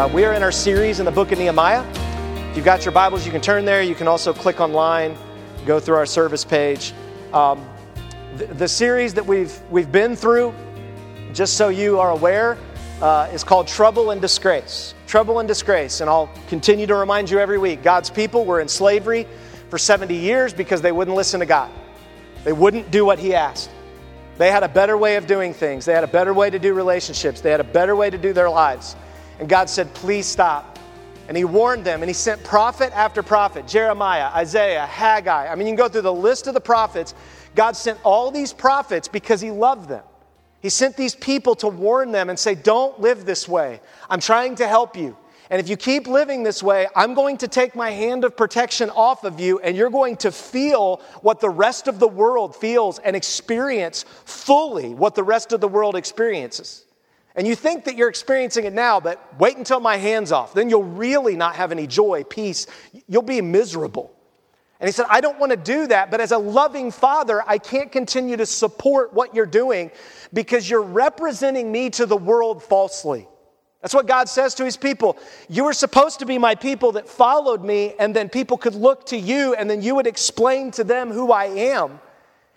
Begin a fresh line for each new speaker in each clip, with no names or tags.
Uh, we are in our series in the book of Nehemiah. If you've got your Bibles, you can turn there. You can also click online, go through our service page. Um, the, the, series that we've, we've been through, just so you are aware, uh, is called Trouble and Disgrace. Trouble and Disgrace. And I'll continue to remind you every week God's people were in slavery for 70 years because they wouldn't listen to God, they wouldn't do what He asked. They had a better way of doing things. They had a better way to do relationships. They had a better way to do their lives. And God said, Please stop. And He warned them, and He sent prophet after prophet Jeremiah, Isaiah, Haggai. I mean, you can go through the list of the prophets. God sent all these prophets because He loved them. He sent these people to warn them and say, Don't live this way. I'm trying to help you. And if you keep living this way, I'm going to take my hand of protection off of you, and you're going to feel what the rest of the world feels and experience fully what the rest of the world experiences. And you think that you're experiencing it now, but wait until my hand's off. Then you'll really not have any joy, peace. You'll be miserable. And he said, I don't want to do that, but as a loving father, I can't continue to support what you're doing because you're representing me to the world falsely. That's what God says to his people. You were supposed to be my people that followed me, and then people could look to you, and then you would explain to them who I am.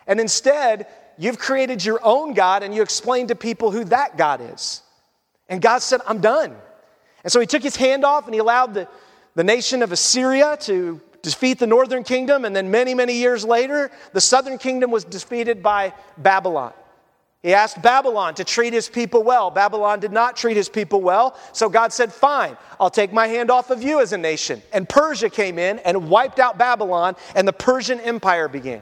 And instead, you've created your own God and you explain to people who that God is. And God said, I'm done. And so he took his hand off and he allowed the, the nation of Assyria to defeat the northern kingdom. And then many, many years later, the southern kingdom was defeated by Babylon. He asked Babylon to treat his people well. Babylon did not treat his people well. So God said, Fine, I'll take my hand off of you as a nation. And Persia came in and wiped out Babylon, and the Persian Empire began.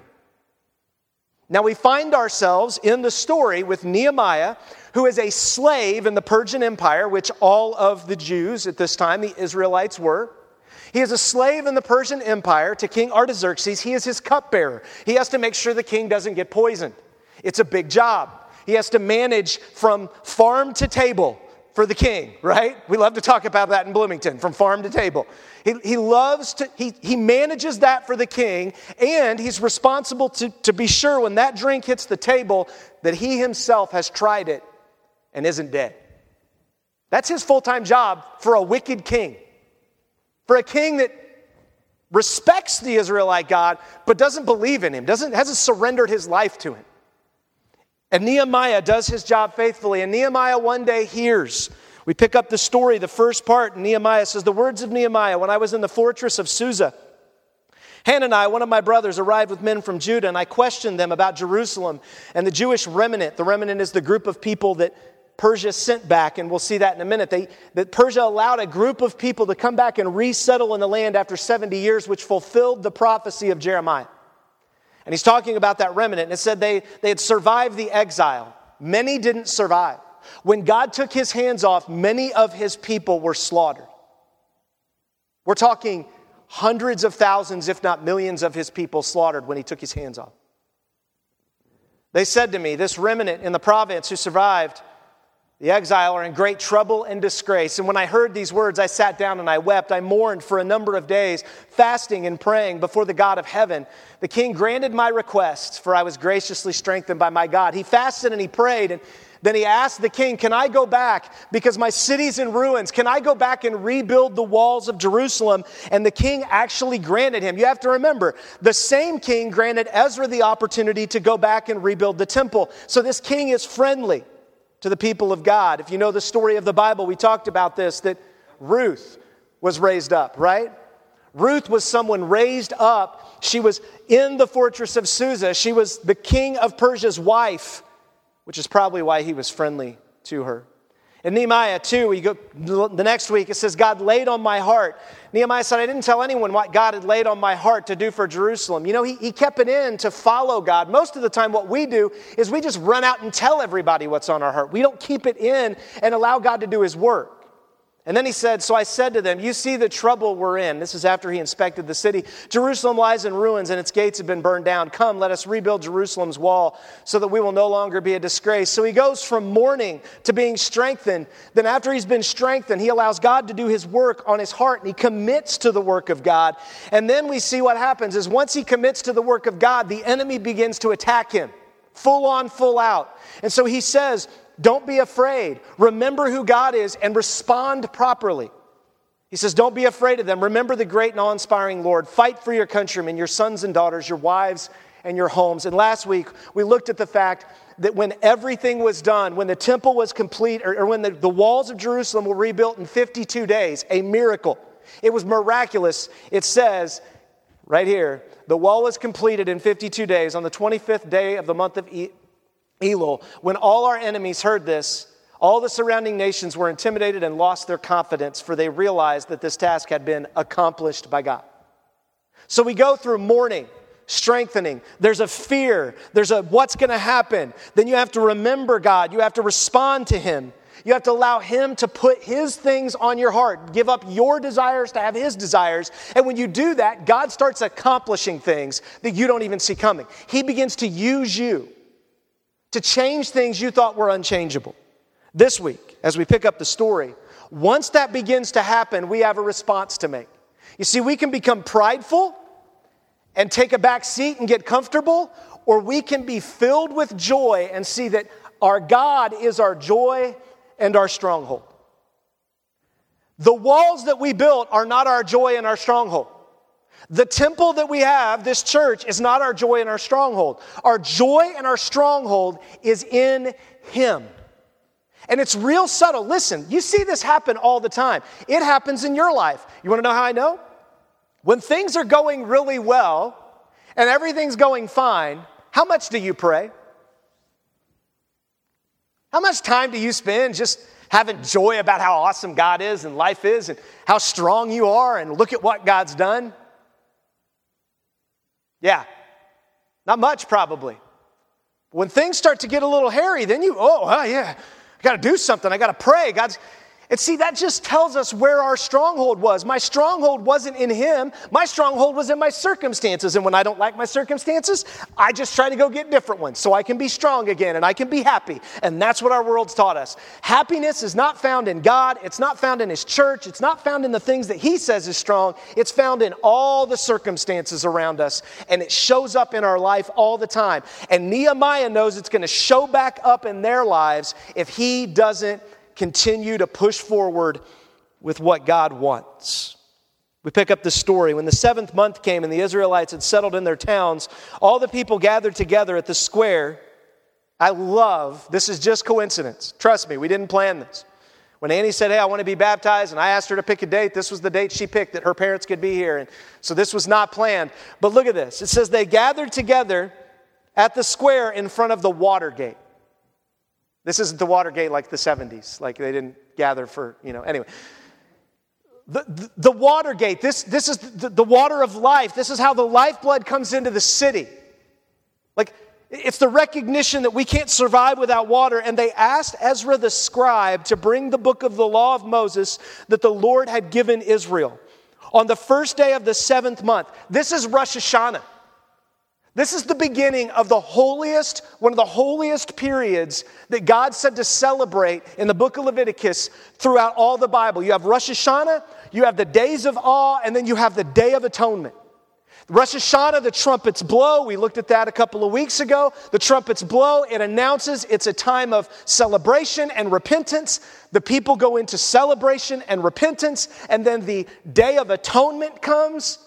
Now we find ourselves in the story with Nehemiah, who is a slave in the Persian Empire, which all of the Jews at this time, the Israelites, were. He is a slave in the Persian Empire to King Artaxerxes. He is his cupbearer. He has to make sure the king doesn't get poisoned. It's a big job. He has to manage from farm to table for the king, right? We love to talk about that in Bloomington, from farm to table. He, he loves to, he, he manages that for the king, and he's responsible to, to be sure when that drink hits the table that he himself has tried it and isn't dead. That's his full time job for a wicked king. For a king that respects the Israelite God, but doesn't believe in him, doesn't, hasn't surrendered his life to him. And Nehemiah does his job faithfully. And Nehemiah one day hears. We pick up the story, the first part. Nehemiah says, The words of Nehemiah when I was in the fortress of Susa. Hananiah, one of my brothers, arrived with men from Judah, and I questioned them about Jerusalem and the Jewish remnant. The remnant is the group of people that Persia sent back, and we'll see that in a minute. They, that Persia allowed a group of people to come back and resettle in the land after 70 years, which fulfilled the prophecy of Jeremiah. And he's talking about that remnant, and it said they, they had survived the exile. Many didn't survive. When God took his hands off, many of his people were slaughtered. We're talking hundreds of thousands, if not millions, of his people slaughtered when he took his hands off. They said to me, This remnant in the province who survived the exile are in great trouble and disgrace. And when I heard these words, I sat down and I wept. I mourned for a number of days, fasting and praying before the God of heaven. The king granted my requests, for I was graciously strengthened by my God. He fasted and he prayed, and then he asked the king, Can I go back? Because my city's in ruins. Can I go back and rebuild the walls of Jerusalem? And the king actually granted him. You have to remember, the same king granted Ezra the opportunity to go back and rebuild the temple. So this king is friendly to the people of God. If you know the story of the Bible, we talked about this that Ruth was raised up, right? Ruth was someone raised up. She was in the fortress of Susa. She was the king of Persia's wife, which is probably why he was friendly to her. In Nehemiah 2, we go, the next week, it says, God laid on my heart. Nehemiah said, I didn't tell anyone what God had laid on my heart to do for Jerusalem. You know, he, he kept it in to follow God. Most of the time, what we do is we just run out and tell everybody what's on our heart. We don't keep it in and allow God to do his work. And then he said, So I said to them, You see the trouble we're in. This is after he inspected the city. Jerusalem lies in ruins and its gates have been burned down. Come, let us rebuild Jerusalem's wall so that we will no longer be a disgrace. So he goes from mourning to being strengthened. Then, after he's been strengthened, he allows God to do his work on his heart and he commits to the work of God. And then we see what happens is once he commits to the work of God, the enemy begins to attack him full on, full out. And so he says, Don't be afraid. Remember who God is and respond properly. He says, Don't be afraid of them. Remember the great and awe inspiring Lord. Fight for your countrymen, your sons and daughters, your wives and your homes. And last week, we looked at the fact that when everything was done, when the temple was complete, or, or when the, the walls of Jerusalem were rebuilt in 52 days, a miracle. It was miraculous. It says right here the wall was completed in 52 days on the 25th day of the month of Elul. When all our enemies heard this, all the surrounding nations were intimidated and lost their confidence, for they realized that this task had been accomplished by God. So we go through mourning, strengthening. There's a fear. There's a what's going to happen. Then you have to remember God. You have to respond to Him. You have to allow Him to put His things on your heart. Give up your desires to have His desires. And when you do that, God starts accomplishing things that you don't even see coming. He begins to use you to change things you thought were unchangeable. This week, as we pick up the story, once that begins to happen, we have a response to make. You see, we can become prideful and take a back seat and get comfortable, or we can be filled with joy and see that our God is our joy and our stronghold. The walls that we built are not our joy and our stronghold. The temple that we have, this church, is not our joy and our stronghold. Our joy and our stronghold is in Him. And it's real subtle. Listen, you see this happen all the time. It happens in your life. You want to know how I know? When things are going really well and everything's going fine, how much do you pray? How much time do you spend just having joy about how awesome God is and life is and how strong you are and look at what God's done? Yeah, not much probably. When things start to get a little hairy, then you, oh, ah, yeah, I got to do something. I got to pray. God's, and see, that just tells us where our stronghold was. My stronghold wasn't in Him, my stronghold was in my circumstances. And when I don't like my circumstances, I just try to go get different ones so I can be strong again and I can be happy. And that's what our world's taught us. Happiness is not found in God, it's not found in His church, it's not found in the things that He says is strong. It's found in all the circumstances around us. And it shows up in our life all the time. And Nehemiah knows it's going to show back up in their lives if he doesn't continue to push forward with what God wants. We pick up the story. When the seventh month came and the Israelites had settled in their towns, all the people gathered together at the square. I love, this is just coincidence. Trust me, we didn't plan this. When Annie said, Hey, I want to be baptized, and I asked her to pick a date, this was the date she picked that her parents could be here. And so this was not planned. But look at this it says, They gathered together at the square in front of the water gate. This isn't the Watergate like the 70s, like they didn't gather for, you know, anyway. The, the, the Watergate, this, this is the, the water of life. This is how the lifeblood comes into the city. Like, it's the recognition that we can't survive without water. And they asked Ezra the scribe to bring the book of the law of Moses that the Lord had given Israel on the first day of the seventh month. This is Rosh Hashanah. This is the beginning of the holiest, one of the holiest periods that God said to celebrate in the book of Leviticus throughout all the Bible. You have Rosh Hashanah, you have the days of awe, and then you have the Day of Atonement. Rosh Hashanah, the trumpets blow. We looked at that a couple of weeks ago. The trumpets blow. It announces it's a time of celebration and repentance. The people go into celebration and repentance. And then the Day of Atonement comes.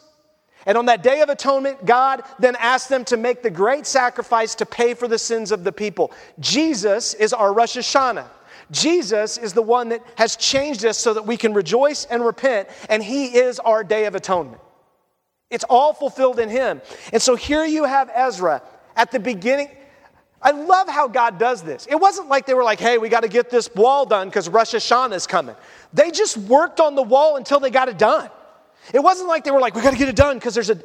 And on that day of atonement, God then asked them to make the great sacrifice to pay for the sins of the people. Jesus is our Rosh Hashanah. Jesus is the one that has changed us so that we can rejoice and repent, and He is our day of atonement. It's all fulfilled in Him. And so here you have Ezra at the beginning. I love how God does this. It wasn't like they were like, hey, we got to get this wall done because Rosh Hashanah is coming. They just worked on the wall until they got it done. It wasn't like they were like, we got to get it done because there's a.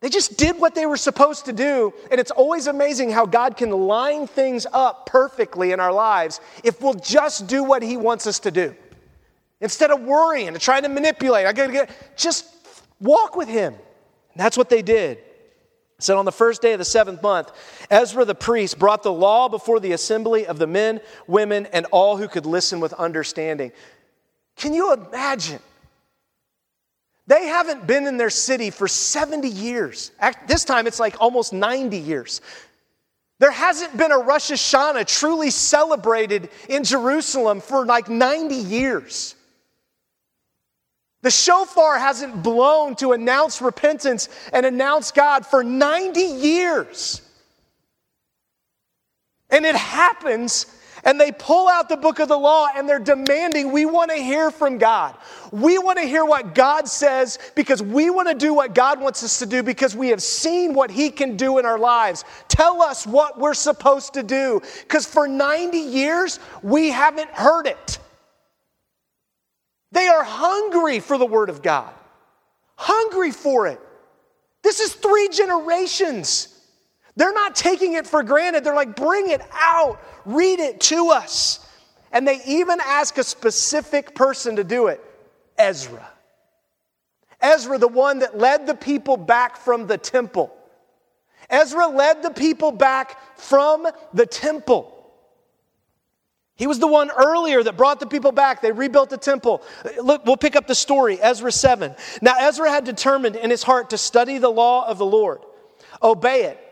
They just did what they were supposed to do. And it's always amazing how God can line things up perfectly in our lives if we'll just do what He wants us to do. Instead of worrying and trying to manipulate, I got to get, just walk with Him. And that's what they did. Said on the first day of the seventh month, Ezra the priest brought the law before the assembly of the men, women, and all who could listen with understanding. Can you imagine? They haven't been in their city for 70 years. This time it's like almost 90 years. There hasn't been a Rosh Hashanah truly celebrated in Jerusalem for like 90 years. The shofar hasn't blown to announce repentance and announce God for 90 years. And it happens and they pull out the book of the law and they're demanding we want to hear from God. We want to hear what God says because we want to do what God wants us to do because we have seen what He can do in our lives. Tell us what we're supposed to do because for 90 years we haven't heard it. They are hungry for the Word of God, hungry for it. This is three generations. They're not taking it for granted. They're like, bring it out, read it to us. And they even ask a specific person to do it Ezra. Ezra, the one that led the people back from the temple. Ezra led the people back from the temple. He was the one earlier that brought the people back. They rebuilt the temple. Look, we'll pick up the story, Ezra 7. Now, Ezra had determined in his heart to study the law of the Lord, obey it,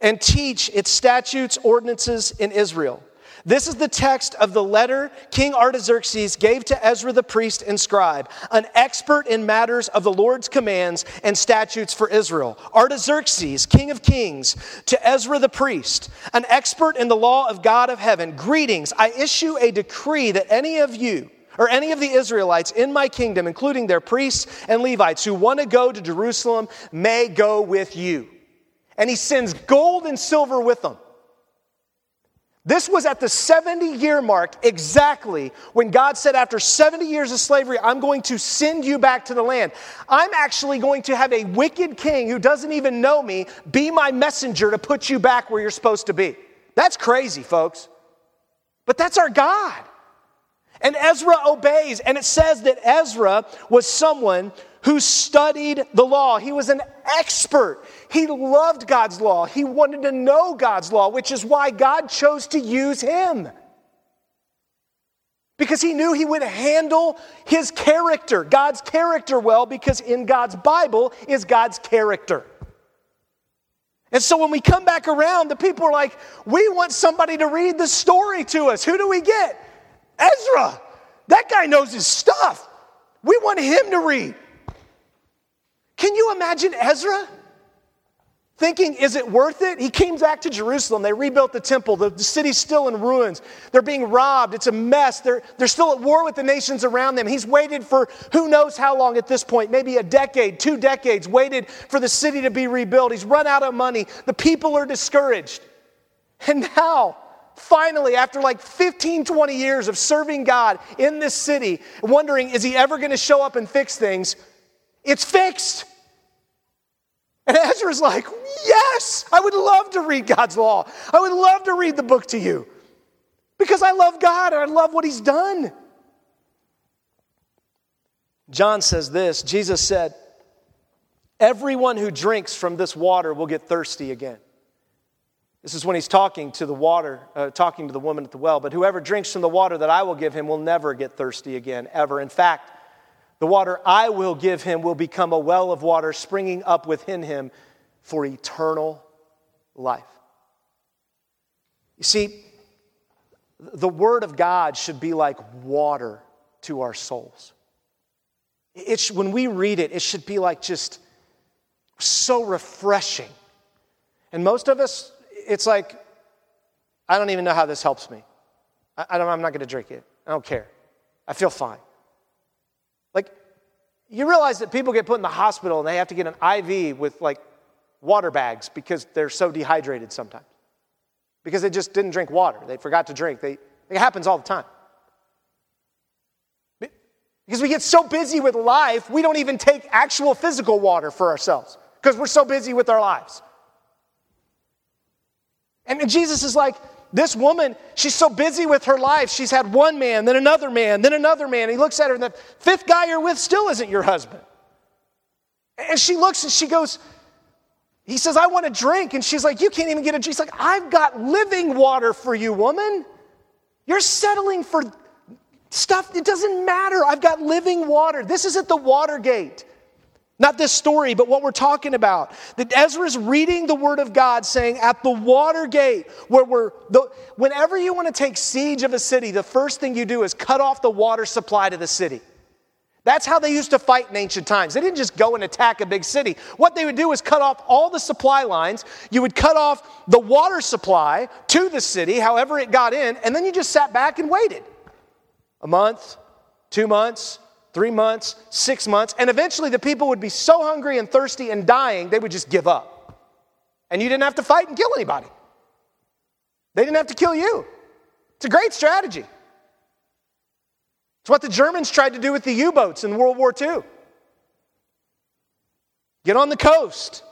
and teach its statutes, ordinances in Israel. This is the text of the letter King Artaxerxes gave to Ezra the priest and scribe, an expert in matters of the Lord's commands and statutes for Israel. Artaxerxes, king of kings, to Ezra the priest, an expert in the law of God of heaven, greetings. I issue a decree that any of you, or any of the Israelites in my kingdom, including their priests and Levites who want to go to Jerusalem, may go with you and he sends gold and silver with them. This was at the 70 year mark exactly when God said, after 70 years of slavery, I'm going to send you back to the land. I'm actually going to have a wicked king who doesn't even know me be my messenger to put you back where you're supposed to be. That's crazy, folks. But that's our God. And Ezra obeys, and it says that Ezra was someone who studied the law. He was an expert. He loved God's law. He wanted to know God's law, which is why God chose to use him. Because he knew he would handle his character, God's character, well, because in God's Bible is God's character. And so when we come back around, the people are like, we want somebody to read the story to us. Who do we get? Ezra. That guy knows his stuff. We want him to read. Can you imagine Ezra? Thinking, is it worth it? He came back to Jerusalem. They rebuilt the temple. The, city's still in ruins. They're being robbed. It's a mess. They're, they're still at war with the nations around them. He's waited for who knows how long at this point, maybe a decade, two decades, waited for the city to be rebuilt. He's run out of money. The people are discouraged. And now, finally, after like 15, 20 years of serving God in this city, wondering, is he ever going to show up and fix things? It's fixed. And Ezra's like, Yes, I would love to read God's law. I would love to read the book to you because I love God and I love what He's done. John says this Jesus said, Everyone who drinks from this water will get thirsty again. This is when he's talking to the water, uh, talking to the woman at the well. But whoever drinks from the water that I will give him will never get thirsty again, ever. In fact, the water I will give him will become a well of water springing up within him for eternal life. You see, the Word of God should be like water to our souls. It should, when we read it, it should be like just so refreshing. And most of us, it's like, I don't even know how this helps me. I, don't I am not going to drink it. I don't care. I feel fine. You realize that people get put in the hospital and they have to get an IV with like water bags because they're so dehydrated sometimes. Because they just didn't drink water. They forgot to drink. They, it happens all the time. Because we get so busy with life, we don't even take actual physical water for ourselves because we're so busy with our lives. And Jesus is like, this woman, she's so busy with her life. She's had one man, then another man, then another man. He looks at her, and the fifth guy you're with still isn't your husband. And she looks and she goes, he says, I want a drink. And she's like, You can't even get a drink. He's like, I've got living water for you, woman. You're settling for stuff. It doesn't matter. I've got living water. This is at the Watergate. Not this story, but what we're talking about. That Ezra's reading the word of God saying, at the water gate, where we're, the, whenever you want to take siege of a city, the first thing you do is cut off the water supply to the city. That's how they used to fight in ancient times. They didn't just go and attack a big city. What they would do is cut off all the supply lines. You would cut off the water supply to the city, however it got in, and then you just sat back and waited. A month, two months, three months, six months, and eventually the people would be so hungry and thirsty and dying, they would just give up. And you didn't have to fight and kill anybody. They didn't have to kill you. It's a great strategy. It's what the Germans tried to do with the U boats in World War II. Get on the coast,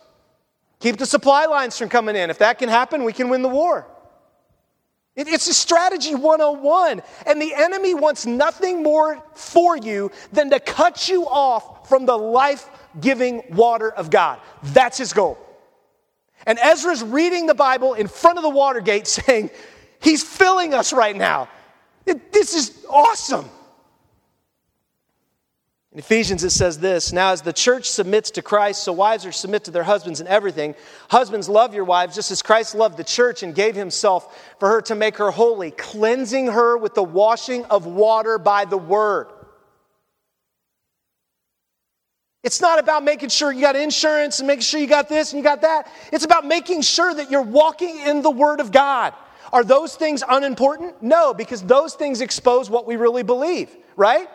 keep the supply lines from coming in. If that can happen, we can win the war. It's a strategy 101. And the enemy wants nothing more for you than to cut you off from the life giving water of God. That's his goal. And Ezra's reading the Bible in front of the water gate saying, He's filling us right now. this is awesome. In Ephesians, it says this Now, as the church submits to Christ, so wives are submit to their husbands in everything. Husbands, love your wives, just as Christ loved the church and gave himself for her to make her holy, cleansing her with the washing of water by the word. It's not about making sure you got insurance and making sure you got this and you got that. It's about making sure that you're walking in the Word of God. Are those things unimportant? No, because those things expose what we really believe, right?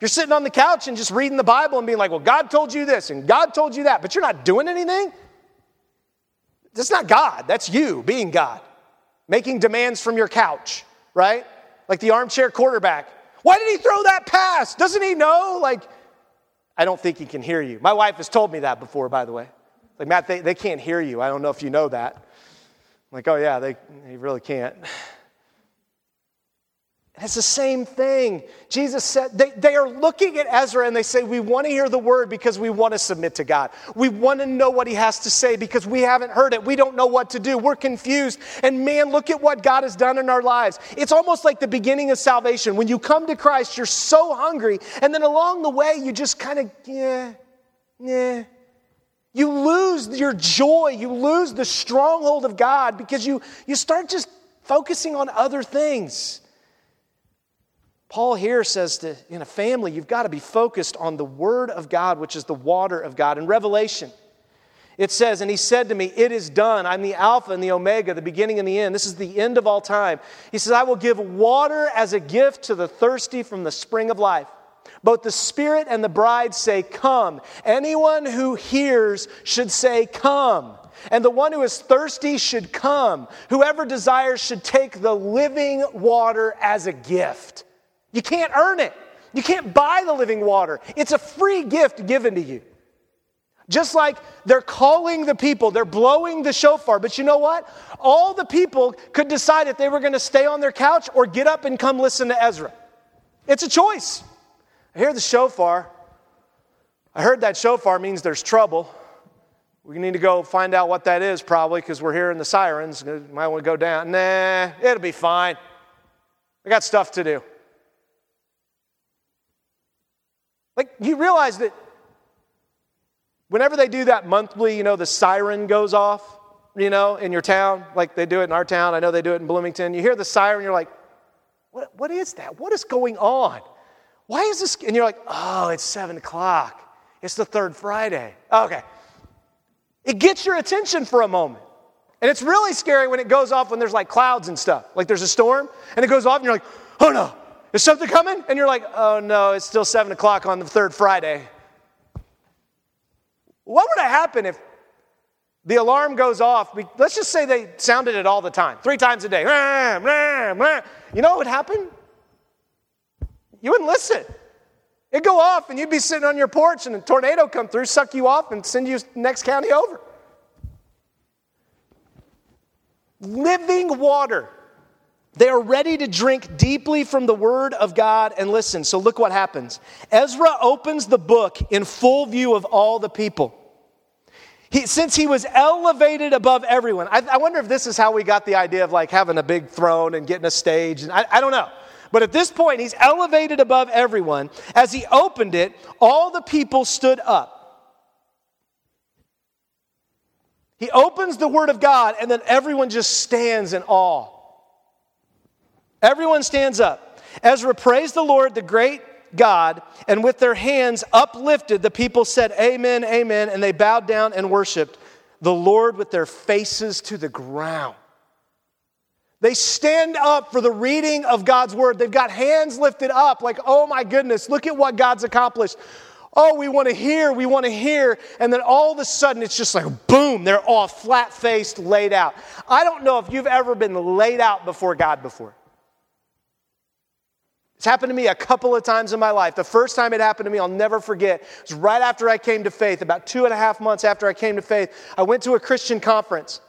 You're sitting on the couch and just reading the Bible and being like, well, God told you this and God told you that, but you're not doing anything. That's not God. That's you being God, making demands from your couch, right? Like the armchair quarterback. Why did he throw that pass? Doesn't he know? Like, I don't think he can hear you. My wife has told me that before, by the way. Like, Mat, they, they can't hear you. I don't know if you know that. I'm like, oh, yeah, they, they really can't. It's the same thing. Jesus said, they, they are looking at Ezra and they say, We want to hear the word because we want to submit to God. We want to know what he has to say because we haven't heard it. We don't know what to do. We're confused. And man, look at what God has done in our lives. It's almost like the beginning of salvation. When you come to Christ, you're so hungry. And then along the way, you just kind of, yeah, yeah. You lose your joy. You lose the stronghold of God because you, you start just focusing on other things. Paul here says to in a family, you've got to be focused on the Word of God, which is the water of God. In Revelation, it says, And he said to me, It is done. I'm the Alpha and the Omega, the beginning and the end. This is the end of all time. He says, I will give water as a gift to the thirsty from the spring of life. Both the Spirit and the bride say, Come. Anyone who hears should say, Come. And the one who is thirsty should come. Whoever desires should take the living water as a gift. You can't earn it. You can't buy the living water. It's a free gift given to you. Just like they're calling the people, they're blowing the shofar. But you know what? All the people could decide if they were going to stay on their couch or get up and come listen to Ezra. It's a choice. I hear the shofar. I heard that shofar means there's trouble. We need to go find out what that is, probably, because we're hearing the sirens. Might want to go down. Nah, it'll be fine. I got stuff to do. Like, you realize that whenever they do that monthly, you know, the siren goes off, you know, in your town, like they do it in our town. I know they do it in Bloomington. You hear the siren, you're like, what, what is that? What is going on? Why is this? And you're like, oh, it's seven o'clock. It's the third Friday. Okay. It gets your attention for a moment. And it's really scary when it goes off when there's like clouds and stuff. Like there's a storm and it goes off and you're like, oh no, is something coming? And you're like, oh no, it's still seven o'clock on the third Friday. What would have happened if the alarm goes off? Let's just say they sounded it all the time, three times a day. You know what would happen? You wouldn't listen. It'd go off and you'd be sitting on your porch and a tornado come through, suck you off, and send you next county over. Living water. They are ready to drink deeply from the Word of God and listen. So, look what happens. Ezra opens the book in full view of all the people. He, since he was elevated above everyone, I, I, wonder if this is how we got the idea of like having a big throne and getting a stage. And I, I don't know. But at this point, he's elevated above everyone. As he opened it, all the people stood up. He opens the Word of God, and then everyone just stands in awe. Everyone stands up. Ezra praised the Lord, the great God, and with their hands uplifted, the people said, Amen, Amen, and they bowed down and worshiped the Lord with their faces to the ground. They stand up for the reading of God's word. They've got hands lifted up, like, oh my goodness, look at what God's accomplished. Oh, we want to hear, we want to hear. And then all of a sudden, it's just like boom, they're all flat faced, laid out. I don't know if you've ever been laid out before God before. It's happened to me a couple of times in my life. The first time it happened to me, I'll never forget. It was right after I came to faith, about two and a half months after I came to faith. I went to a Christian conference.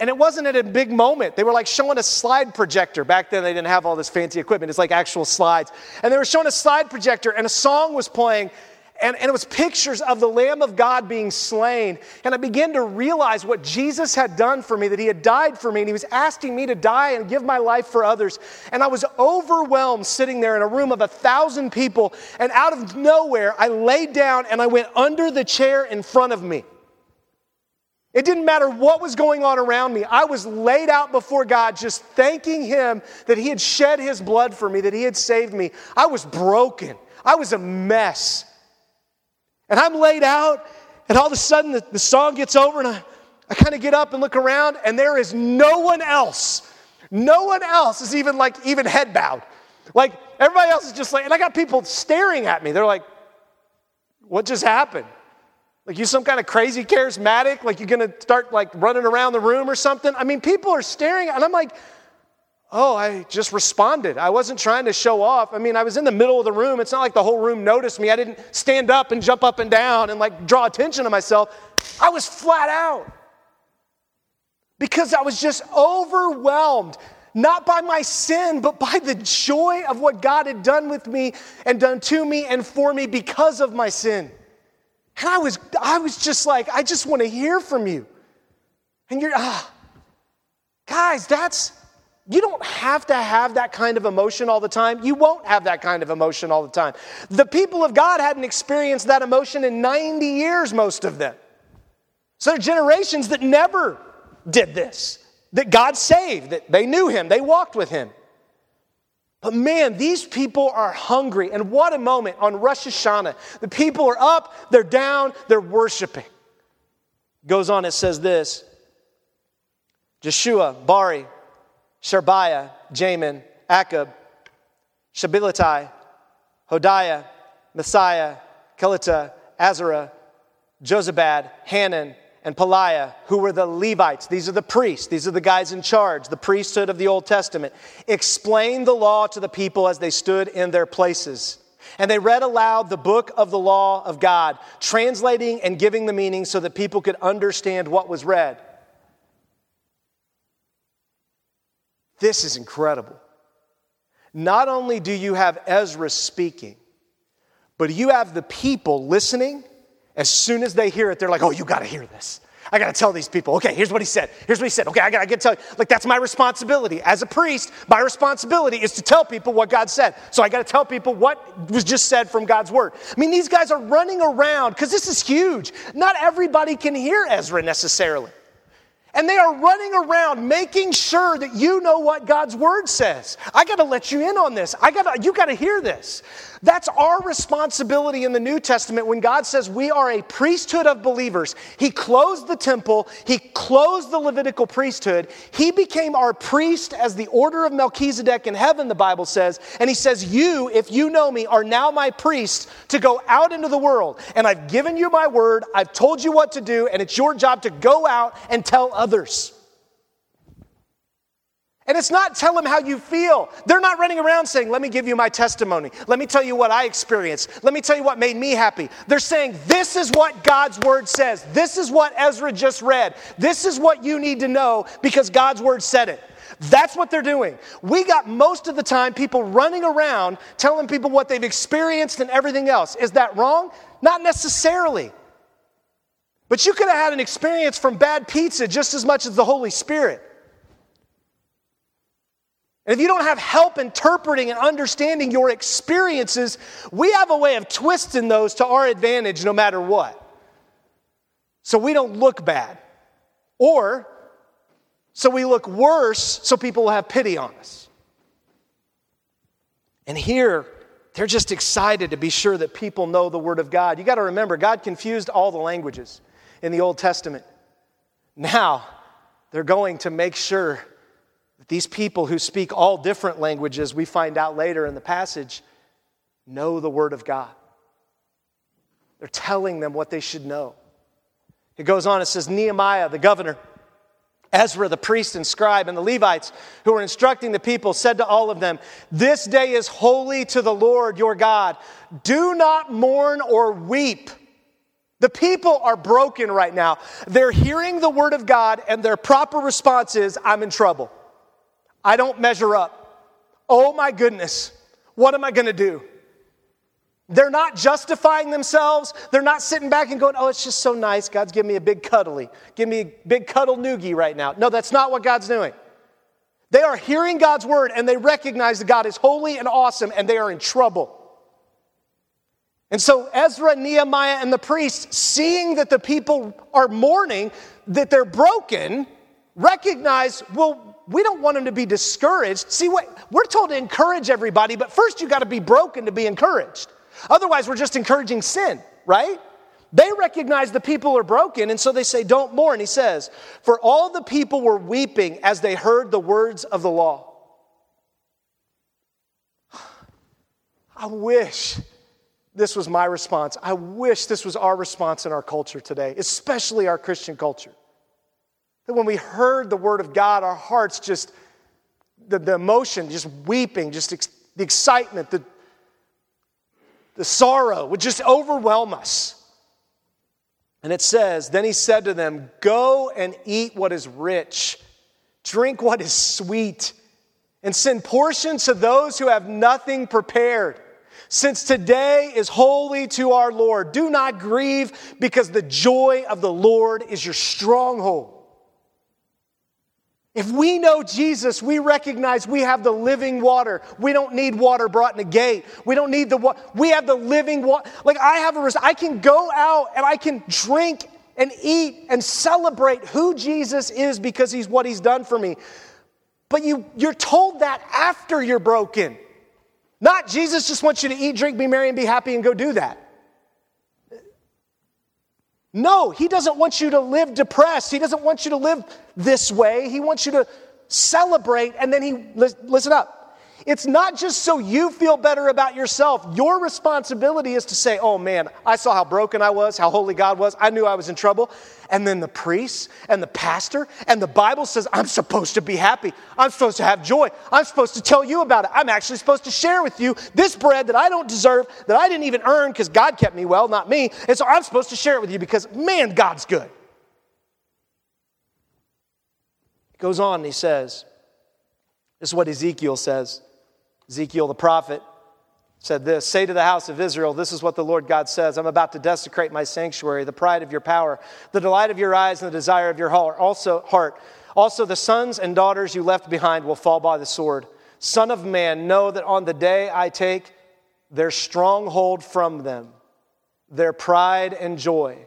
And it wasn't at a big moment. They were like showing a slide projector. Back then, they didn't have all this fancy equipment. It's like actual slides. And they were showing a slide projector, and a song was playing. And, and, it was pictures of the Lamb of God being slain. And I began to realize what Jesus had done for me, that He had died for me, and He was asking me to die and give my life for others. And I was overwhelmed sitting there in a room of a thousand people. And out of nowhere, I laid down and I went under the chair in front of me. It didn't matter what was going on around me. I was laid out before God, just thanking Him that He had shed His blood for me, that He had saved me. I was broken, I was a mess. And I'm laid out, and all of a sudden the, the song gets over, and I, I kind of get up and look around, and there is no one else. No one else is even like, even head bowed. Like, everybody else is just like, and I got people staring at me. They're like, what just happened? Like you some kind of crazy charismatic, like you're gonna start like running around the room or something. I mean, people are staring, and I'm like, Oh, I just responded. I wasn't trying to show off. I mean, I was in the middle of the room. It's not like the whole room noticed me. I didn't stand up and jump up and down and like draw attention to myself. I was flat out because I was just overwhelmed, not by my sin, but by the joy of what God had done with me and done to me and for me because of my sin. And I was, I was just like, I just want to hear from you. And you're, ah, guys, that's, you don't have to have that kind of emotion all the time. You won't have that kind of emotion all the time. The people of God hadn't experienced that emotion in 90 years, most of them. So there are generations that never did this, that God saved, that they knew Him, they walked with Him. But man, these people are hungry. And what a moment on Rosh Hashanah. The people are up, they're down, they're worshiping. Goes on, it says this Jeshua, Bani, Sherebiah, Jamin, Akkub, Shabbethai, Hodiah, Maaseiah, Kelita, Azariah, Jozabad, Hanan, and Pelaiah, who were the Levites. These are the priests. These are the guys in charge, the priesthood of the Old Testament. Explained the law to the people as they stood in their places. And they read aloud the book of the law of God, translating and giving the meaning so that people could understand what was read. This is incredible. Not only do you have Ezra speaking, but you have the people listening. As soon as they hear it, they're like, oh, you got to hear this. I got to tell these people, okay, here's what he said. Here's what he said. Okay, I got to tell you. Like, that's my responsibility. As a priest, my responsibility is to tell people what God said. So I got to tell people what was just said from God's word. I mean, these guys are running around because this is huge. Not everybody can hear Ezra necessarily. And they are running around making sure that you know what God's word says. I got to let you in on this. I got to you got to hear this. That's our responsibility in the New Testament when God says we are a priesthood of believers. He closed the temple, He closed the Levitical priesthood. He became our priest as the order of Melchizedek in heaven, the Bible says. And He says, You, if you know me, are now my priests to go out into the world. And I've given you my word, I've told you what to do, and it's your job to go out and tell others. And it's not tell them how you feel. They're not running around saying, Let me give you my testimony. Let me tell you what I experienced. Let me tell you what made me happy. They're saying, This is what God's word says. This is what Ezra just read. This is what you need to know because God's word said it. That's what they're doing. We got most of the time people running around telling people what they've experienced and everything else. Is that wrong? Not necessarily. But you could have had an experience from bad pizza just as much as the Holy Spirit. And if you don't have help interpreting and understanding your experiences, we have a way of twisting those to our advantage no matter what. So we don't look bad. or so we look worse so people will have pity on us. And here, they're just excited to be sure that people know the Word of God. You got to remember, God confused all the languages in the Old Testament. Now, they're going to make sure these people who speak all different languages, we find out later in the passage, know the Word of God. They're telling them what they should know. It goes on, it says, Nehemiah, the governor, Ezra, the priest and scribe, and the Levites who were instructing the people said to all of them, This day is holy to the Lord your God. Do not mourn or weep. The people are broken right now. They're hearing the word of God, and their proper response is, I'm in trouble. I don't measure up. Oh my goodness, what am I going to do? They're not justifying themselves. They're not sitting back and going, oh, it's just so nice. God's giving me a big cuddly. Give me a big cuddle noogie right now. No, that's not what God's doing. They are hearing God's word and they recognize that God is holy and awesome and they are in trouble. And so Ezra, Nehemiah, and the priests, seeing that the people are mourning, that they're broken, recognize, well, we don't want them to be discouraged. See, what, we're told to encourage everybody, but first you got to be broken to be encouraged. Otherwise, we're just encouraging sin, right? They recognize the people are broken, and so they say, Don't mourn. He says, For all the people were weeping as they heard the words of the law. I wish this was my response. I wish this was our response in our culture today, especially our Christian culture. That when we heard the word of God, our hearts just, the, the emotion, just weeping, just ex- the excitement, the, the sorrow would just overwhelm us. And it says, Then he said to them, Go and eat what is rich, drink what is sweet, and send portions to those who have nothing prepared. Since today is holy to our Lord, do not grieve because the joy of the Lord is your stronghold. If we know Jesus, we recognize we have the living water. We don't need water brought in a gate. We don't need the water. We have the living water. Like I have a, I can go out and I can drink and eat and celebrate who Jesus is because he's what he's done for me. But you, you're told that after you're broken. Not Jesus just wants you to eat, drink, be merry, and be happy and go do that. No, he doesn't want you to live depressed. He doesn't want you to live this way. He wants you to celebrate and then he, listen up. It's not just so you feel better about yourself. Your responsibility is to say, oh man, I saw how broken I was, how holy God was. I knew I was in trouble. And then the priest and the pastor and the Bible says, I'm supposed to be happy. I'm supposed to have joy. I'm supposed to tell you about it. I'm actually supposed to share with you this bread that I don't deserve, that I didn't even earn because God kept me well, not me. And so I'm supposed to share it with you because, man, God's good. He goes on and he says, this is what Ezekiel says. Ezekiel the prophet said this Say to the house of Israel, This is what the Lord God says I'm about to desecrate my sanctuary, the pride of your power, the delight of your eyes, and the desire of your heart. Also, heart. also the sons and daughters you left behind will fall by the sword. Son of man, know that on the day I take their stronghold from them, their pride and joy,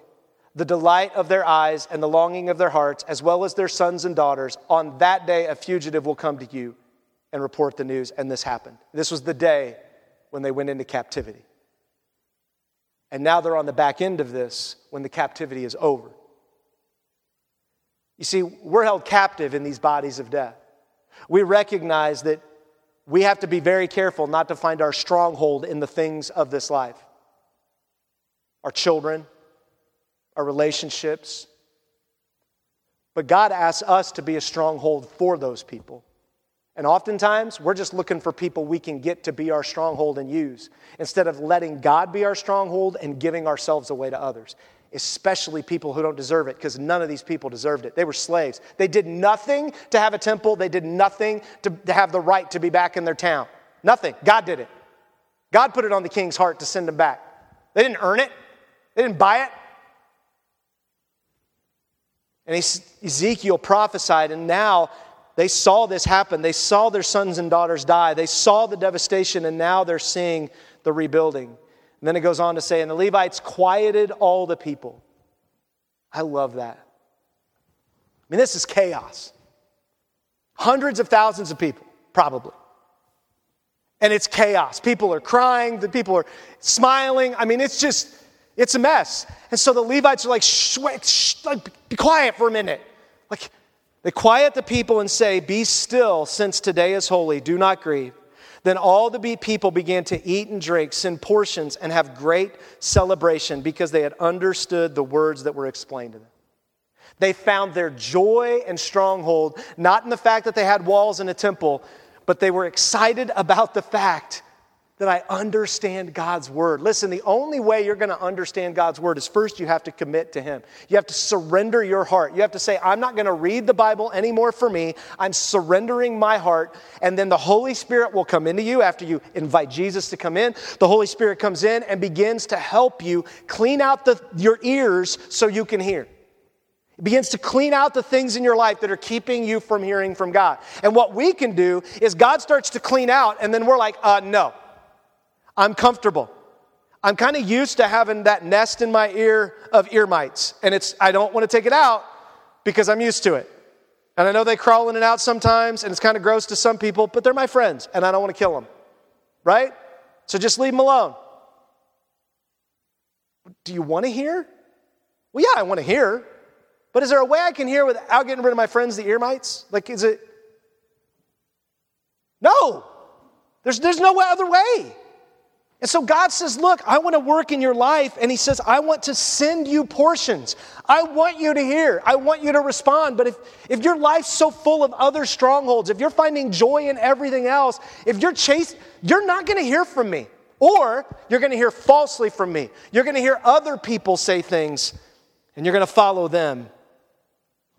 the delight of their eyes and the longing of their hearts, as well as their sons and daughters, on that day a fugitive will come to you and report the news, and this happened. This was the day when they went into captivity. And now they're on the back end of this when the captivity is over. You see, we're held captive in these bodies of death. We recognize that we have to be very careful not to find our stronghold in the things of this life our children, our relationships. But God asks us to be a stronghold for those people. And oftentimes, we're just looking for people we can get to be our stronghold and use instead of letting God be our stronghold and giving ourselves away to others, especially people who don't deserve it, because none of these people deserved it. They were slaves. They did nothing to have a temple, they did nothing to, to have the right to be back in their town. Nothing. God did it. God put it on the king's heart to send them back. They didn't earn it, they didn't buy it. And Ezekiel prophesied, and now they saw this happen. They saw their sons and daughters die. They saw the devastation, and now they're seeing the rebuilding. And then it goes on to say, and the Levites quieted all the people. I love that. I mean, this is chaos. Hundreds of thousands of people, probably. And it's chaos. People are crying, the people are smiling. I mean, it's just, it's a mess. And so the Levites are like, shh, shh, like, be quiet for a minute. Like, they quiet the people and say, Be still, since today is holy. Do not grieve. Then all the people began to eat and drink, send portions, and have great celebration because they had understood the words that were explained to them. They found their joy and stronghold not in the fact that they had walls and a temple, but they were excited about the fact that I understand God's word. Listen, the only way you're going to understand God's word is first you have to commit to Him. You have to surrender your heart. You have to say, I'm not going to read the Bible anymore for me. I'm surrendering my heart. And then the Holy Spirit will come into you after you invite Jesus to come in. The Holy Spirit comes in and begins to help you clean out the, your ears so you can hear. It begins to clean out the things in your life that are keeping you from hearing from God. And what we can do is God starts to clean out, and then we're like, uh, no. I'm comfortable. I'm kind of used to having that nest in my ear of ear mites, and it's I don't want to take it out because I'm used to it. And I know they crawl in and out sometimes, and it's kind of gross to some people, but they're my friends, and I don't want to kill them. Right? So just leave them alone. Do you want to hear? Well, yeah, I want to hear. But is there a way I can hear without getting rid of my friends, the ear mites? Like, is it? No. There's, there's no other way. And so God says, Look, I want to work in your life. And He says, I want to send you portions. I want you to hear. I want you to respond. But if, if your life's so full of other strongholds, if you're finding joy in everything else, if you're chasing, you're not going to hear from me. Or you're going to hear falsely from me. You're going to hear other people say things, and you're going to follow them.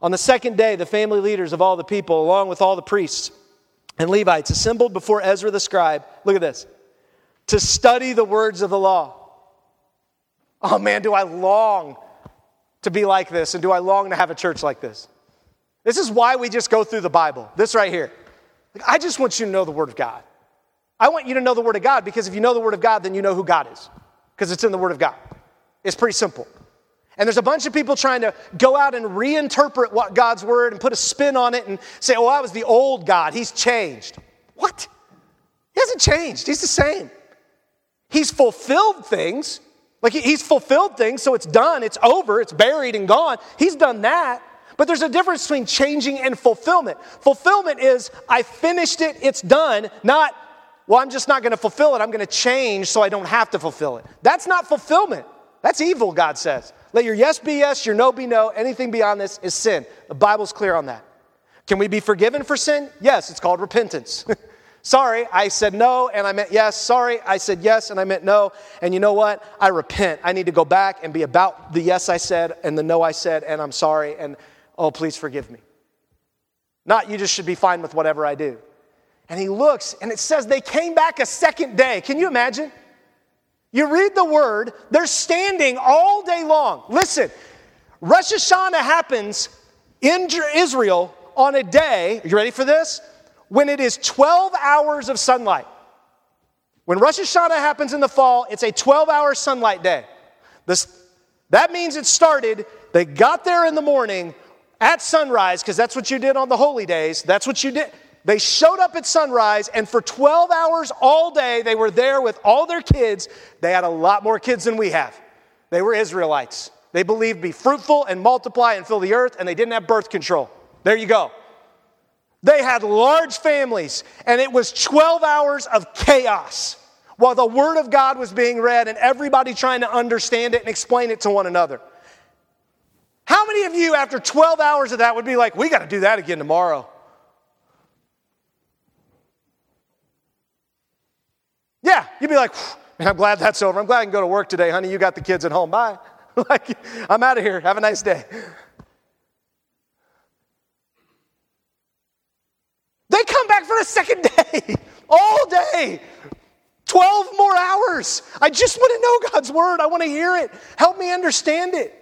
On the second day, the family leaders of all the people, along with all the priests and Levites, assembled before Ezra the scribe. Look at this to study the words of the law. Oh man, do I long to be like this, and do I long to have a church like this? This is why we just go through the Bible. This right here. I just want you to know the Word of God. I want you to know the Word of God because if you know the Word of God, then you know who God is because it's in the Word of God. It's pretty simple. And there's a bunch of people trying to go out and reinterpret what God's Word and put a spin on it and say, oh, that was the old God. He's changed. What? He hasn't changed. He's the same. He's fulfilled things. Like he's fulfilled things, so it's done, it's over, it's buried and gone. He's done that. But there's a difference between changing and fulfillment. Fulfillment is, I finished it, it's done, not, well, I'm just not going to fulfill it. I'm going to change so I don't have to fulfill it. That's not fulfillment. That's evil, God says. Let your yes be yes, your no be no. Anything beyond this is sin. The Bible's clear on that. Can we be forgiven for sin? Yes, it's called repentance. Sorry, I said no and I meant yes. Sorry, I said yes and I meant no. And you know what? I repent. I need to go back and be about the yes I said and the no I said, and I'm sorry, and oh, please forgive me. Not you just should be fine with whatever I do. And he looks and it says they came back a second day. Can you imagine? You read the word, they're standing all day long. Listen, Rosh Hashanah happens in Israel on a day, you ready for this? When it is 12 hours of sunlight. When Rosh Hashanah happens in the fall, it's a 12 hour sunlight day. This, that means it started, they got there in the morning at sunrise, because that's what you did on the holy days. That's what you did. They showed up at sunrise, and for 12 hours all day, they were there with all their kids. They had a lot more kids than we have. They were Israelites. They believed be fruitful and multiply and fill the earth, and they didn't have birth control. There you go. They had large families, and it was 12 hours of chaos while the Word of God was being read and everybody trying to understand it and explain it to one another. How many of you, after 12 hours of that, would be like, we got to do that again tomorrow? Yeah, you'd be like, man, I'm glad that's over. I'm glad I can go to work today, honey. You got the kids at home. Bye. like, I'm out of here. Have a nice day. They come back for a second day, all day. 12 more hours. I just want to know God's word. I want to hear it. Help me understand it.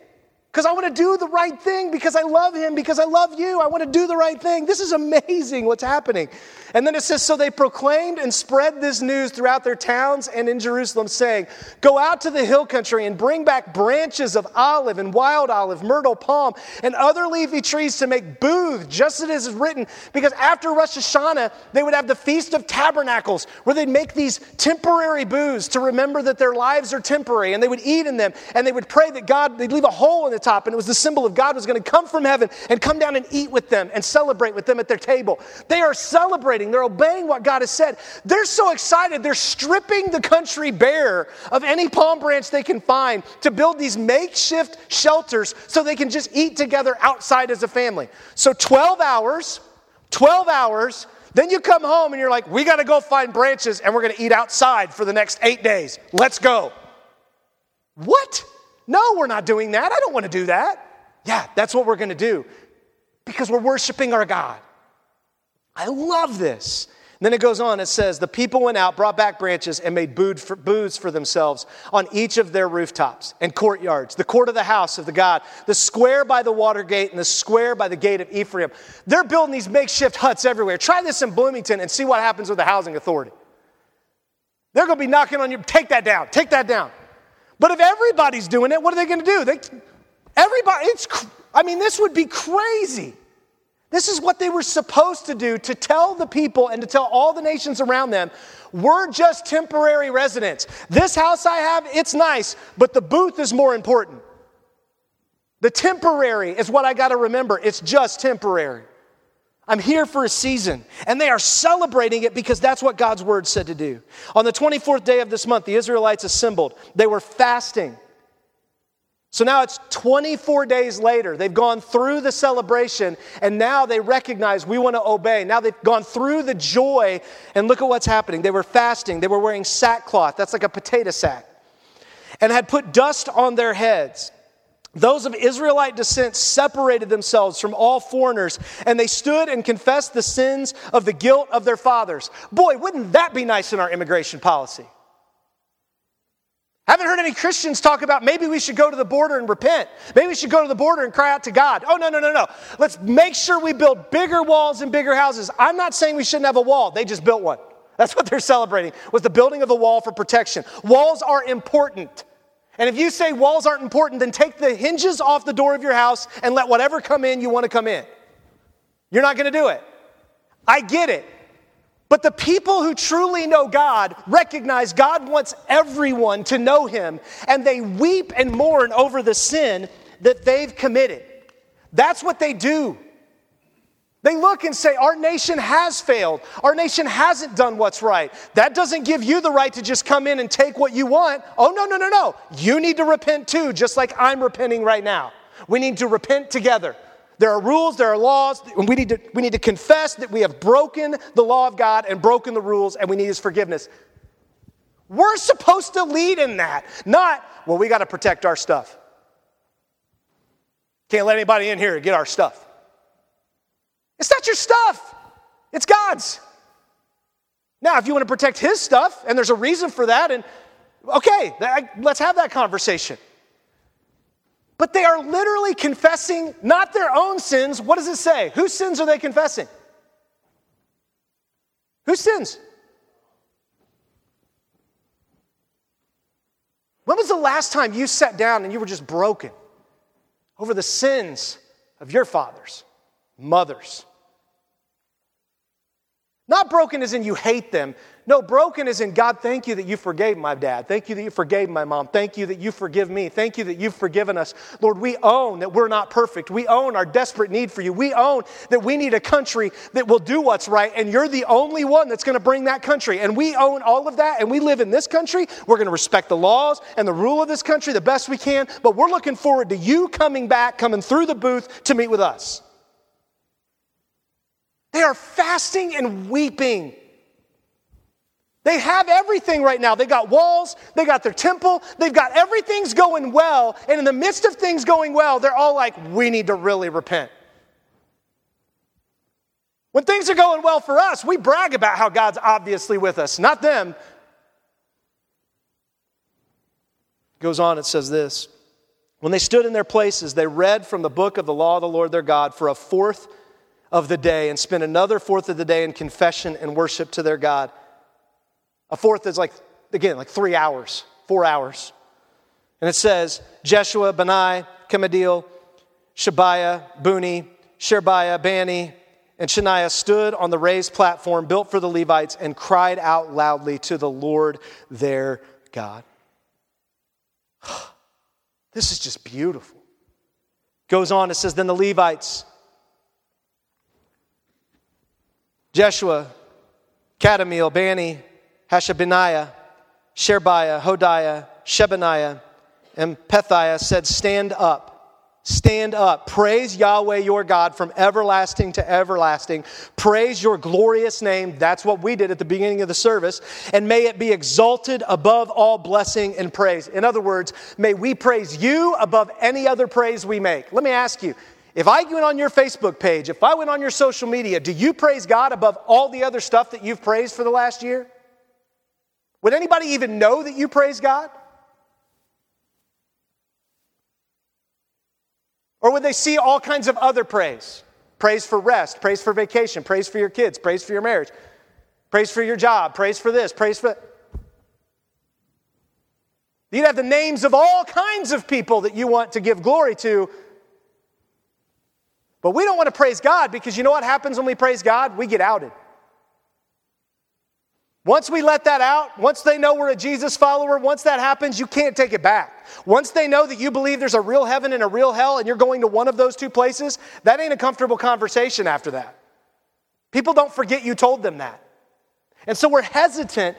Because I want to do the right thing, because I love him, because I love you. I want to do the right thing. This is amazing what's happening. And then it says, So they proclaimed and spread this news throughout their towns and in Jerusalem, saying, Go out to the hill country and bring back branches of olive and wild olive, myrtle, palm, and other leafy trees to make booths, just as it is written. Because after Rosh Hashanah, they would have the Feast of Tabernacles, where they'd make these temporary booths to remember that their lives are temporary, and they would eat in them, and they would pray that God, they'd leave a hole in the and it was the symbol of God was going to come from heaven and come down and eat with them and celebrate with them at their table. They are celebrating, they're obeying what God has said. They're so excited, they're stripping the country bare of any palm branch they can find to build these makeshift shelters so they can just eat together outside as a family. So 12 hours, 12 hours. Then you come home and you're like, we got to go find branches and we're going to eat outside for the next eight days. Let's go. What? No, we're not doing that. I don't want to do that. Yeah, that's what we're going to do because we're worshiping our God. I love this. And then it goes on, it says, The people went out, brought back branches, and made booths for themselves on each of their rooftops and courtyards, the court of the house of the God, the square by the water gate, and the square by the gate of Ephraim. They're building these makeshift huts everywhere. Try this in Bloomington and see what happens with the housing authority. They're going to be knocking on you, take that down, take that down. But if everybody's doing it, what are they going to do? They, everybody, it's, I mean, this would be crazy. This is what they were supposed to do to tell the people and to tell all the nations around them we're just temporary residents. This house I have, it's nice, but the booth is more important. The temporary is what I got to remember. It's just temporary. I'm here for a season. And they are celebrating it because that's what God's word said to do. On the 24th day of this month, the Israelites assembled. They were fasting. So now it's 24 days later. They've gone through the celebration and now they recognize we want to obey. Now they've gone through the joy and look at what's happening. They were fasting, they were wearing sackcloth, that's like a potato sack, and had put dust on their heads. Those of Israelite descent separated themselves from all foreigners, and they stood and confessed the sins of the guilt of their fathers. Boy, wouldn't that be nice in our immigration policy? Haven't heard any Christians talk about maybe we should go to the border and repent. Maybe we should go to the border and cry out to God. Oh, no, no, no, no. Let's make sure we build bigger walls and bigger houses. I'm not saying we shouldn't have a wall, they just built one. That's what they're celebrating, was the building of a wall for protection. Walls are important. And if you say walls aren't important, then take the hinges off the door of your house and let whatever come in you want to come in. You're not going to do it. I get it. But the people who truly know God recognize God wants everyone to know Him, and they weep and mourn over the sin that they've committed. That's what they do. They look and say, Our nation has failed. Our nation hasn't done what's right. That doesn't give you the right to just come in and take what you want. Oh, no, no, no, no. You need to repent too, just like I'm repenting right now. We need to repent together. There are rules, there are laws, and we need, to, we need to confess that we have broken the law of God and broken the rules, and we need His forgiveness. We're supposed to lead in that, not, well, we got to protect our stuff. Can't let anybody in here get our stuff. It's not your stuff, it's God's. Now, if you want to protect his stuff, and there's a reason for that, and okay, let's have that conversation. But they are literally confessing not their own sins. What does it say? Whose sins are they confessing? Whose sins? When was the last time you sat down and you were just broken over the sins of your fathers? Mothers. Not broken as in you hate them. No, broken as in God, thank you that you forgave my dad. Thank you that you forgave my mom. Thank you that you forgive me. Thank you that you've forgiven us. Lord, we own that we're not perfect. We own our desperate need for you. We own that we need a country that will do what's right, and you're the only one that's going to bring that country. And we own all of that, and we live in this country. We're going to respect the laws and the rule of this country the best we can, but we're looking forward to you coming back, coming through the booth to meet with us. They are fasting and weeping. They have everything right now. They got walls, they got their temple, they've got everything's going well. And in the midst of things going well, they're all like, we need to really repent. When things are going well for us, we brag about how God's obviously with us, not them. Goes on, it says this When they stood in their places, they read from the book of the law of the Lord their God for a fourth of the day and spend another fourth of the day in confession and worship to their God. A fourth is like, again, like three hours, four hours. And it says, Jeshua, Bani, Kemadil, Shabiah, Bunni, Sherebiah, Bani, and Shaniah stood on the raised platform built for the Levites and cried out loudly to the Lord their God. This is just beautiful. Goes on, it says, Then the Levites, Jeshua, Kadmiel, Bani, Hashabneiah, Sherebiah, Hodiah, Shebaniah, and Pethiah said, Stand up. Stand up. Praise Yahweh your God from everlasting to everlasting. Praise your glorious name. That's what we did at the beginning of the service. And may it be exalted above all blessing and praise. In other words, may we praise you above any other praise we make. Let me ask you if I went on your Facebook page, if I went on your social media, do you praise God above all the other stuff that you've praised for the last year? Would anybody even know that you praise God? Or would they see all kinds of other praise? Praise for rest, praise for vacation, praise for your kids, praise for your marriage, praise for your job, praise for this, praise for. You'd have the names of all kinds of people that you want to give glory to. But we don't want to praise God because you know what happens when we praise God? We get outed. Once we let that out, once they know we're a Jesus follower, once that happens, you can't take it back. Once they know that you believe there's a real heaven and a real hell and you're going to one of those two places, that ain't a comfortable conversation after that. People don't forget you told them that. And so we're hesitant.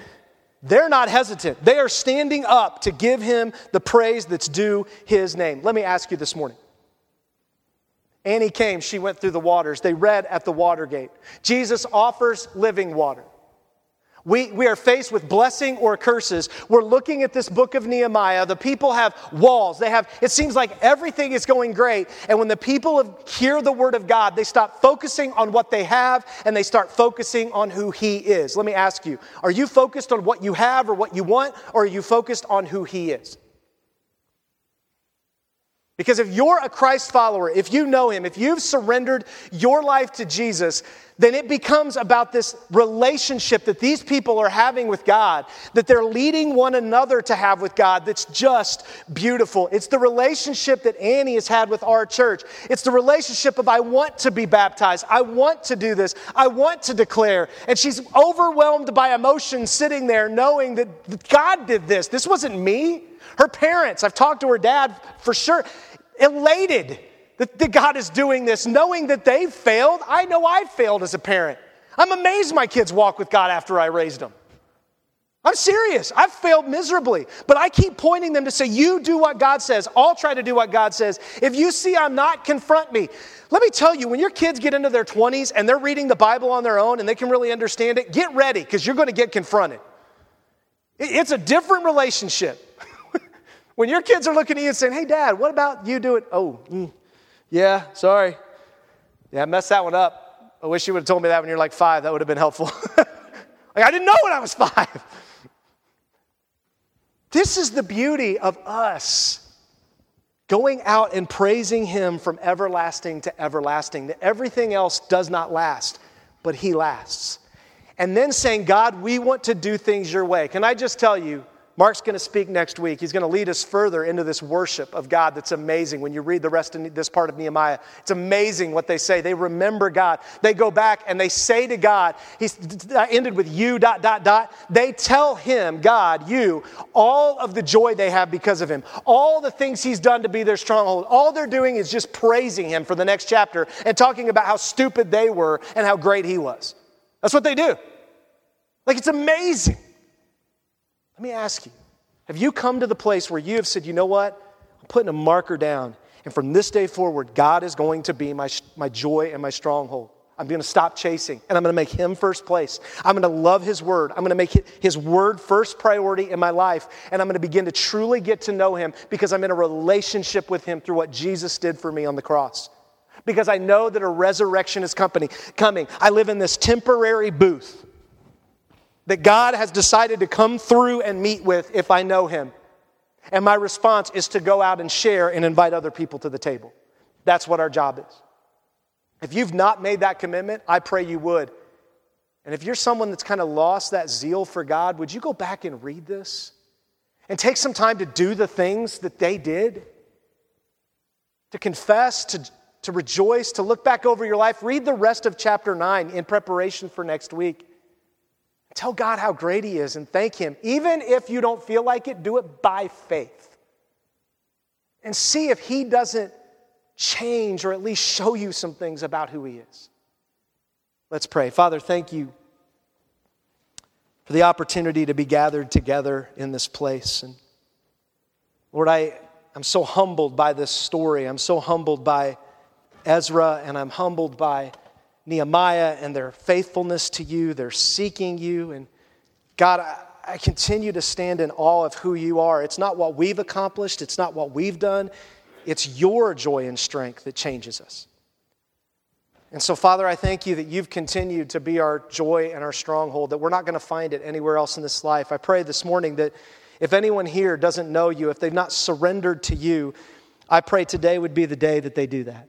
They're not hesitant. They are standing up to give him the praise that's due his name. Let me ask you this morning. Annie came, she went through the waters. They read at the water gate. Jesus offers living water. We, we are faced with blessing or curses. We're looking at this book of Nehemiah. The people have walls. They have, it seems like everything is going great. And when the people hear the word of God, they stop focusing on what they have and they start focusing on who he is. Let me ask you, are you focused on what you have or what you want, or are you focused on who he is? Because if you're a Christ follower, if you know him, if you've surrendered your life to Jesus, then it becomes about this relationship that these people are having with God, that they're leading one another to have with God that's just beautiful. It's the relationship that Annie has had with our church. It's the relationship of I want to be baptized, I want to do this, I want to declare. And she's overwhelmed by emotion sitting there knowing that God did this. This wasn't me. Her parents, I've talked to her dad for sure, elated that, that God is doing this, knowing that they've failed. I know I failed as a parent. I'm amazed my kids walk with God after I raised them. I'm serious. I've failed miserably, but I keep pointing them to say, You do what God says. I'll try to do what God says. If you see I'm not, confront me. Let me tell you, when your kids get into their 20s and they're reading the Bible on their own and they can really understand it, get ready because you're going to get confronted. It's a different relationship. When your kids are looking at you and saying, Hey, dad, what about you doing? Oh, mm, yeah, sorry. Yeah, I messed that one up. I wish you would have told me that when you're like five. That would have been helpful. like, I didn't know when I was five. This is the beauty of us going out and praising Him from everlasting to everlasting. That everything else does not last, but He lasts. And then saying, God, we want to do things your way. Can I just tell you, Mark's going to speak next week. He's going to lead us further into this worship of God that's amazing. When you read the rest of this part of Nehemiah, it's amazing what they say. They remember God. They go back and they say to God, He's ended with you, dot, dot, dot. They tell Him, God, you, all of the joy they have because of Him, all the things He's done to be their stronghold. All they're doing is just praising Him for the next chapter and talking about how stupid they were and how great He was. That's what they do. Like, it's amazing. Let me ask you have you come to the place where you have said, you know what? I'm putting a marker down, and from this day forward, God is going to be my, my joy and my stronghold. I'm going to stop chasing and I'm going to make Him first place. I'm going to love His Word. I'm going to make His Word first priority in my life. And I'm going to begin to truly get to know Him because I'm in a relationship with Him through what Jesus did for me on the cross. Because I know that a resurrection is company, coming. I live in this temporary booth that God has decided to come through and meet with if I know Him. And my response is to go out and share and invite other people to the table. That's what our job is. If you've not made that commitment, I pray you would. And if you're someone that's kind of lost that zeal for God, would you go back and read this and take some time to do the things that they did? To confess, to, to rejoice, to look back over your life. Read the rest of chapter 9 in preparation for next week. Tell God how great He is and thank Him. Even if you don't feel like it, do it by faith. And see if He doesn't change or at least show you some things about who He is. Let's pray. Father, thank you for the opportunity to be gathered together in this place. And Lord, I, I'm so humbled by this story. I'm so humbled by Ezra, and I'm humbled by Nehemiah and their faithfulness to you. They're seeking you. And God, I, I continue to stand in awe of who you are. It's not what we've accomplished, it's not what we've done. It's your joy and strength that changes us. And so, Father, I thank you that you've continued to be our joy and our stronghold, that we're not going to find it anywhere else in this life. I pray this morning that if anyone here doesn't know you, if they've not surrendered to you, I pray today would be the day that they do that.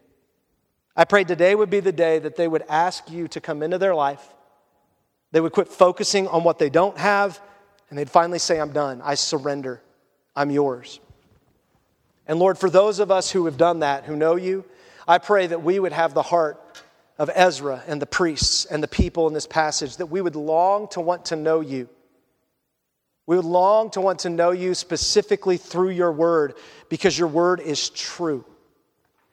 I pray today would be the day that they would ask you to come into their life. They would quit focusing on what they don't have, and they'd finally say, I'm done. I surrender. I'm yours. And Lord, for those of us who have done that, who know you, I pray that we would have the heart of Ezra and the priests and the people in this passage, that we would long to want to know you. We would long to want to know you specifically through your word because your word is true.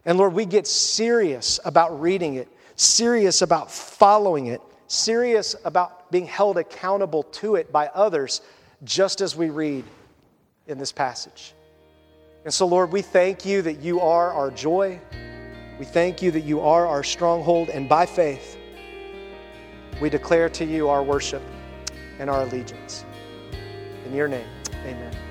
And Lord, we get serious about reading it, serious about following it, serious about being held accountable to it by others, just as we read in this passage. And so, Lord, we thank you that you are our joy. We thank you that you are our stronghold. And by faith, we declare to you our worship and our allegiance. In your name, amen.